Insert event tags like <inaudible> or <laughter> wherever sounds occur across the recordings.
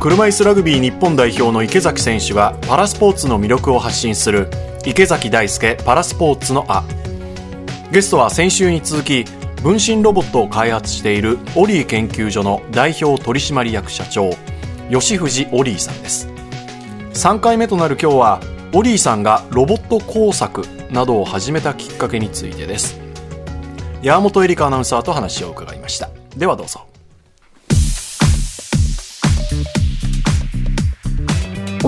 車椅子ラグビー日本代表の池崎選手がパラスポーツの魅力を発信する池崎大輔パラスポーツのあゲストは先週に続き分身ロボットを開発しているオリー研究所の代表取締役社長吉藤オリーさんです。3回目となる今日はオリーさんがロボット工作などを始めたきっかけについてです。山本エリカアナウンサーと話を伺いました。ではどうぞ。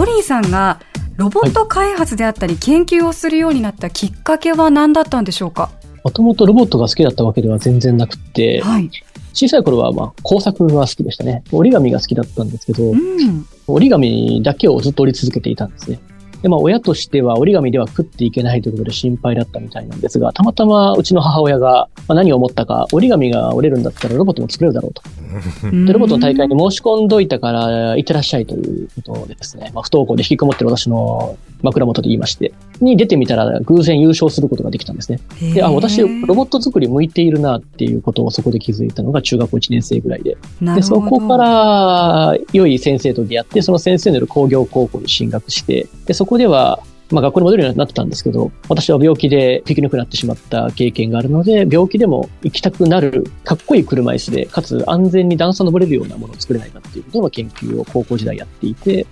オリーさんがロボット開発であったり研究をするようになったきっかけは何だったんでしょうか？もともとロボットが好きだったわけでは全然なくて、はい、小さい頃はまあ工作が好きでしたね。折り紙が好きだったんですけど、うん、折り紙だけをずっと折り続けていたんですね。で、まあ、親としては折り紙では食っていけないということで心配だったみたいなんですが、たまたまうちの母親が、まあ、何を思ったか、折り紙が折れるんだったらロボットも作れるだろうと。で、ロボットの大会に申し込んどいたから、行ってらっしゃいということでですね、まあ、不登校で引きこもってる私の枕元で言いまして、に出てみたら偶然優勝することができたんですね。で、あ、私、ロボット作り向いているなっていうことをそこで気づいたのが中学校1年生ぐらいで。で、そこから良い先生と出会って、その先生のいる工業高校に進学して、で、そこでは、まあ学校に戻るようになってたんですけど、私は病気でできなくなってしまった経験があるので、病気でも行きたくなるかっこいい車椅子で、かつ安全に段差登れるようなものを作れないかっていうことの研究を高校時代やっていて、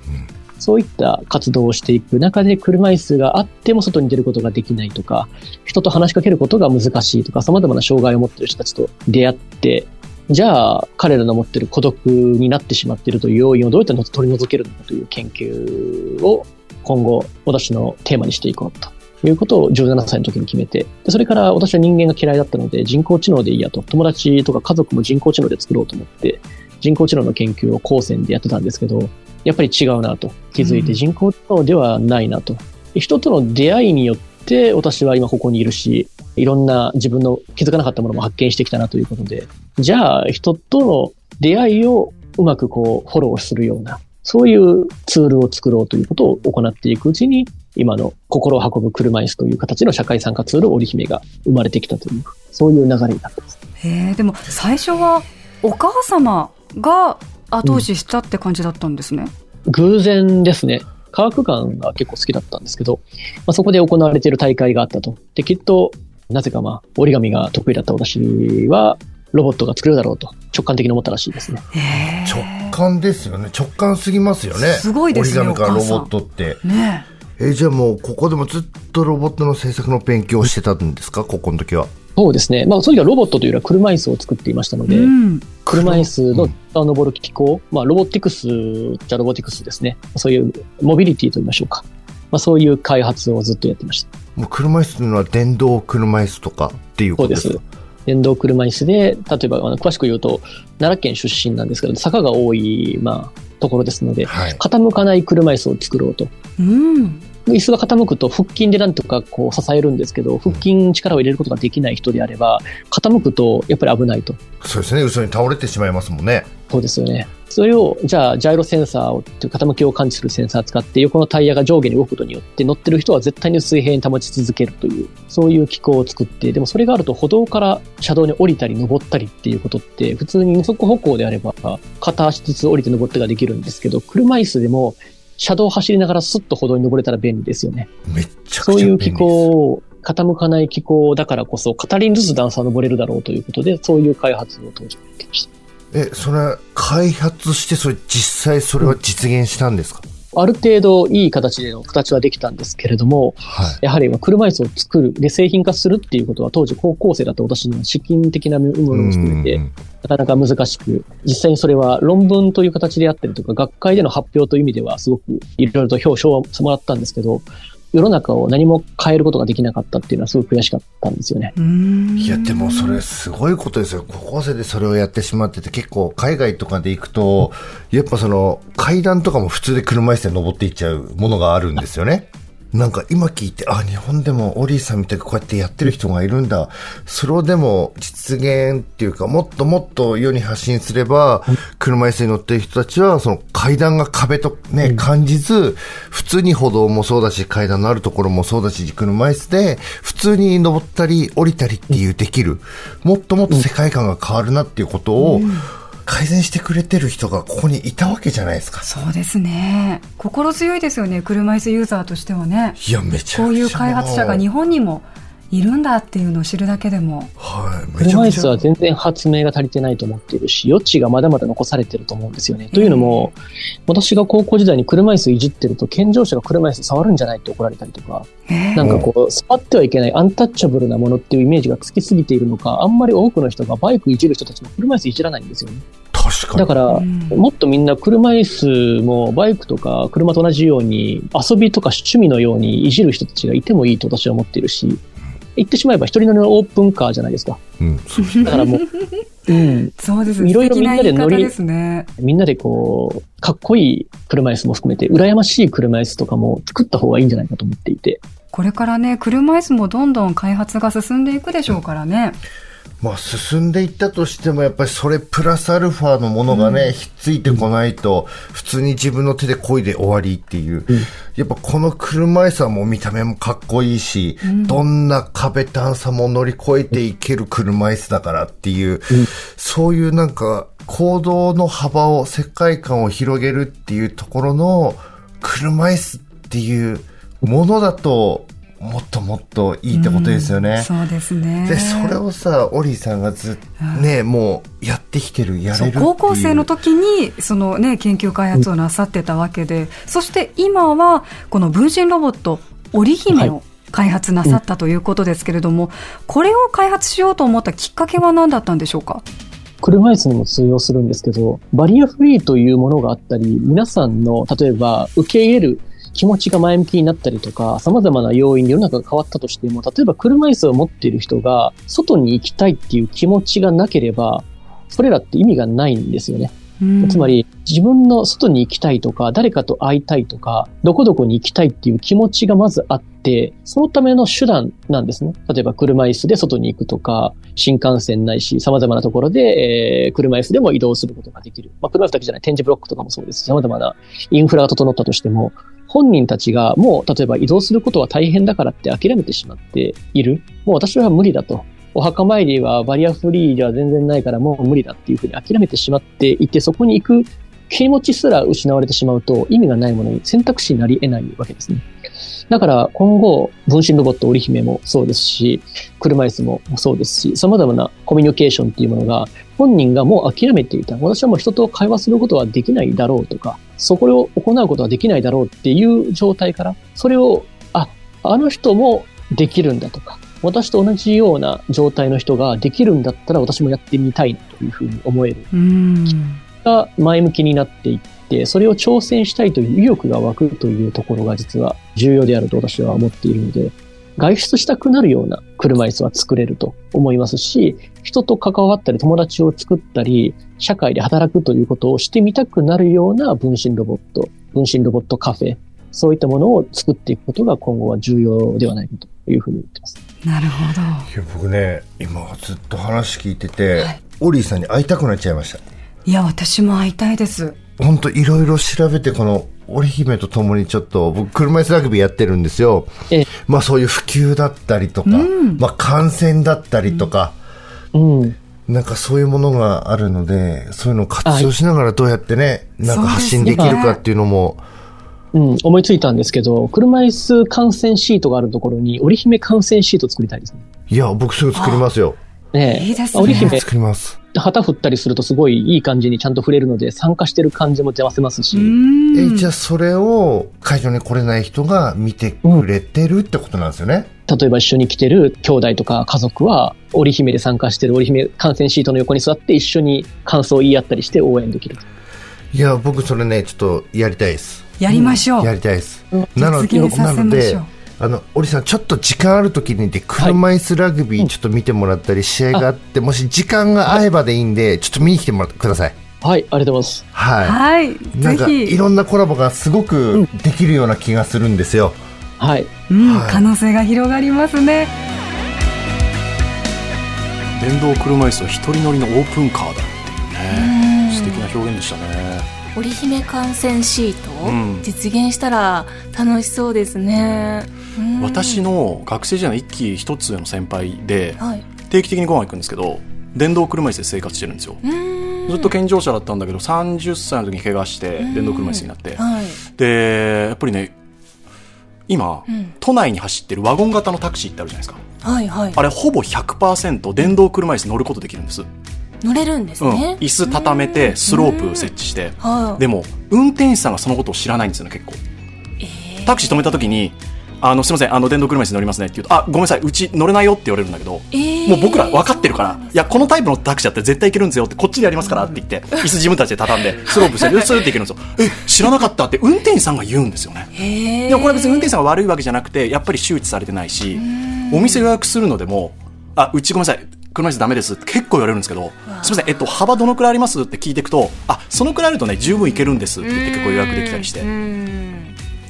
そういった活動をしていく中で車椅子があっても外に出ることができないとか、人と話しかけることが難しいとか、様々な障害を持っている人たちと出会って、じゃあ彼らの持っている孤独になってしまっているという要因をどうやって取り除けるのかという研究を今後私のテーマにしていこうということを17歳の時に決めて、でそれから私は人間が嫌いだったので人工知能でいいやと、友達とか家族も人工知能で作ろうと思って、人工知能の研究を高専でやってたんですけど、やっぱり違うなと。気づいて、人工知能ではないなと。人との出会いによって私は今ここにいるし、いろんな自分の気づかなかったものも発見してきたなということで、じゃあ人との出会いをうまくこうフォローするような、そういうツールを作ろうということを行っていくうちに、今の心を運ぶ車椅子という形の社会参加ツール織姫が生まれてきたという、そういう流れになってます。へでも最初はお母様が後押ししたって感じだったんですね。うん、偶然ですね。科学館が結構好きだったんですけど、まあ、そこで行われている大会があったと。で、きっと、なぜかまあ、折り紙が得意だった私は、ロボットが作れるだろうと直感的に思ったらしいですね。直感ですよね。直感すぎますよね。すごいですね。折り紙からロボットって。ねえじゃあもうここでもずっとロボットの製作の勉強をしてたんですか、ここの時は。そうですね。まあ、その時はロボットというよりは車椅子を作っていましたので、うん、車椅子の登る機構、まあ、ロボティクスじゃロボティクスですね。そういうモビリティと言いましょうか。まあ、そういう開発をずっとやってました。もう車椅子というのは電動車椅子とかっていうことですか？そうです。電動車椅子で、例えば、あの詳しく言うと、奈良県出身なんですけど、坂が多い、まあ、ところですので、はい、傾かない車椅子を作ろうと。うん。椅子が傾くと腹筋でなんとかこう支えるんですけど、腹筋に力を入れることができない人であれば、傾くとやっぱり危ないと。そうですね、後ろに倒れてしまいますもんね。そうですよね。それを、じゃあ、ジャイロセンサーを、傾きを感知するセンサーを使って、横のタイヤが上下に動くことによって、乗ってる人は絶対に水平に保ち続けるという、そういう機構を作って、でもそれがあると歩道から車道に降りたり登ったりっていうことって、普通に二足歩行であれば、片足ずつ降りて登ってができるんですけど、車椅子でも車道を走りながらスッと歩道に登れたら便利ですよね。めっちゃそういう気候を、傾かない気候だからこそ、片輪ずつ段差を登れるだろうということで、そういう開発を当時やってました。え、それ、開発して、それ実際それは実現したんですか、うん、ある程度いい形での形はできたんですけれども、はい、やはり車椅子を作る、で製品化するっていうことは当時高校生だった私の資金的なものも含めて、なかなか難しく、実際にそれは論文という形であったりとか、学会での発表という意味ではすごくいろいろと表彰をもらったんですけど、世の中を何も変えることができなかったっていうのはすごく悔しかったんですよね。いや、でもそれすごいことですよ。高校生でそれをやってしまってて、結構海外とかで行くと、やっぱその階段とかも普通で車椅子で登っていっちゃうものがあるんですよね。なんか今聞いて、あ、日本でもオリーさんみたいにこうやってやってる人がいるんだ。それをでも実現っていうか、もっともっと世に発信すれば、車椅子に乗ってる人たちは、その階段が壁とね、感じず、普通に歩道もそうだし、階段のあるところもそうだし、車椅子で、普通に登ったり降りたりっていうできる。もっともっと世界観が変わるなっていうことを、改善してくれてる人がここにいたわけじゃないですか。そうですね。心強いですよね、車椅子ユーザーとしてはね。いや、めちゃくちゃ。こういう開発者が日本にもいるんだっていうのを知るだけでも。はい。車椅子は全然発明が足りてないと思っているし、余地がまだまだ残されてると思うんですよね。というのも、私が高校時代に車椅子いじってると、健常者が車椅子触るんじゃないって怒られたりとか、なんかこう、触ってはいけないアンタッチャブルなものっていうイメージがつきすぎているのか、あんまり多くの人がバイクいじる人たちも車椅子いじらないんですよね。確かに。だから、もっとみんな車椅子もバイクとか車と同じように遊びとか趣味のようにいじる人たちがいてもいいと私は思っているし、言ってしまえば一人乗りのオープンカーじゃないですか。うん、だからもう、<laughs> うん。そうですね。いろいろみんなで乗り、ね、みんなでこう、かっこいい車椅子も含めて、羨ましい車椅子とかも作った方がいいんじゃないかと思っていて。これからね、車椅子もどんどん開発が進んでいくでしょうからね。うんまあ、進んでいったとしても、やっぱりそれプラスアルファのものがね、うん、ひっついてこないと、普通に自分の手で漕いで終わりっていう。うん、やっぱこの車椅子はもう見た目もかっこいいし、うん、どんな壁段差も乗り越えていける車椅子だからっていう、そういうなんか、行動の幅を、世界観を広げるっていうところの、車椅子っていうものだと、もっともっといいってことですよね。うん、そうですね。で、それをさ、オリーさんがずっとね、うん、もうやってきてる、やれる高校生の時に、そのね、研究開発をなさってたわけで、うん、そして今は、この分身ロボット、織姫を開発なさったということですけれども、はい、これを開発しようと思ったきっかけは何だったんでしょうか？車椅子にも通用するんですけど、バリアフリーというものがあったり、皆さんの、例えば、受け入れる気持ちが前向きになったりとか、様々な要因で世の中が変わったとしても、例えば車椅子を持っている人が外に行きたいっていう気持ちがなければ、それらって意味がないんですよね。つまり、自分の外に行きたいとか、誰かと会いたいとか、どこどこに行きたいっていう気持ちがまずあって、そのための手段なんですね。例えば車椅子で外に行くとか、新幹線ないし、様々なところで、えー、車椅子でも移動することができる。まあ、車椅子だけじゃない、展示ブロックとかもそうです。様々なインフラが整ったとしても、本人たちがもう例えば移動することは大変だからって諦めてしまっている。もう私は無理だと。お墓参りはバリアフリーでは全然ないからもう無理だっていうふうに諦めてしまっていて、そこに行く気持ちすら失われてしまうと意味がないものに選択肢になり得ないわけですね。だから今後、分身ロボット織姫もそうですし、車椅子もそうですし、様々なコミュニケーションっていうものが本人がもう諦めていた。私はもう人と会話することはできないだろうとか、そこを行うことはできないだろうっていう状態から、それを、あ、あの人もできるんだとか、私と同じような状態の人ができるんだったら私もやってみたいというふうに思える。が前向きになっていって、それを挑戦したいという意欲が湧くというところが実は重要であると私は思っているので、外出したくなるような車椅子は作れると思いますし、人と関わったり友達を作ったり、社会で働くということをしてみたくなるような分身ロボット、分身ロボットカフェ、そういったものを作っていくことが今後は重要ではないかというふうに言ってます。なるほど。いや僕ね、今ずっと話聞いてて、はい、オリーさんに会いたくなっちゃいました。いや、私も会いたいです。本当いろいろ調べて、この織姫と共にちょっと、僕、車椅子ラグビーやってるんですよ。ええ、まあそういう普及だったりとか、うん、まあ感染だったりとか、うん、なんかそういうものがあるので、そういうのを活用しながらどうやってね、なんか発信できるかっていうのも、うん、思いついたんですけど、車椅子観戦シートがあるところに、織姫観戦シート作りたいですね。いや、僕すぐ作りますよ。ねいいですね。織姫作ります。旗振ったりするとすごいいい感じにちゃんと触れるので、参加してる感じも邪魔せますし。え、じゃあそれを会場に来れない人が見てくれてるってことなんですよね？うん、例えば一緒に来てる兄弟とか家族は、織姫で参加してる織姫観戦シートの横に座って一緒に感想を言い合ったりして応援できる。いや、僕それね、ちょっとやりたいです。やりましょう。やりたいです。なので、なので、あの、織さん、ちょっと時間ある時にで、車椅子ラグビーちょっと見てもらったり、試合があって、もし時間が合えばでいいんで、ちょっと見に来てもらってください。はい、ありがとうございます。はい。はい、なんか、いろんなコラボがすごくできるような気がするんですよ。はい。うん、可能性が広がりますね。電動車椅子は一人乗りのオープンカーだっていうね。素敵な表現でしたね。織姫観戦シート、うん、実現したら楽しそうですね。私の学生時代の一期一つ上の先輩で、はい、定期的にご飯行くんですけど電動車椅子で生活してるんですよ。ずっと健常者だったんだけど30歳の時に怪我して電動車椅子になって、はい、でやっぱりね今、うん、都内に走ってるワゴン型のタクシーってあるじゃないですか、はいはい、あれほぼ100%電動車椅子乗ることできるんです乗れるんですね、うん、椅子畳めてスロープ設置して、でも運転手さんがそのことを知らないんですよね結構、えー、タクシー止めた時にあのすみませんあの電動車椅子乗りますねって言うとあごめんなさいうち乗れないよって言われるんだけど、えー、もう僕ら分かってるからいやこのタイプのタクシーだって絶対いけるんですよってこっちでやりますからって言って椅子自分たちで畳んでスロープして <laughs> スーっていけるんですよ。え知らなかったって運転手さんが言うんですよね。でもこれは別に運転手さんが悪いわけじゃなくてやっぱり周知されてないしお店予約するのでもあうちごめんなさい車椅子ダメですって結構言われるんですけど、すみません、えっと、幅どのくらいありますって聞いていくと、あ、そのくらいあるとね、十分いけるんですって言って結構予約できたりして。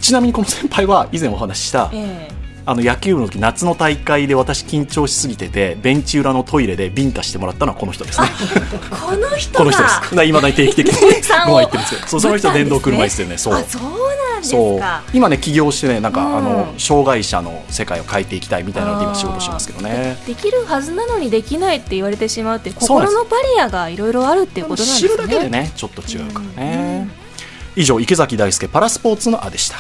ちなみにこの先輩は以前お話しした、えーあの野球部の時夏の大会で私緊張しすぎててベンチ裏のトイレでビンタしてもらったのはこの人ですね。この人この人です。いまだに定期的に <laughs> ご飯行ってるんですけどそうその人電動車椅子でね。そうそう。今ね起業してねなんか、うん、あの障害者の世界を変えていきたいみたいなので今仕事しますけどね。できるはずなのにできないって言われてしまうって心のバリアがいろいろあるっていうことなんですね。知るだけでねちょっと違うからね、うん、以上池崎大輔パラスポーツのあでした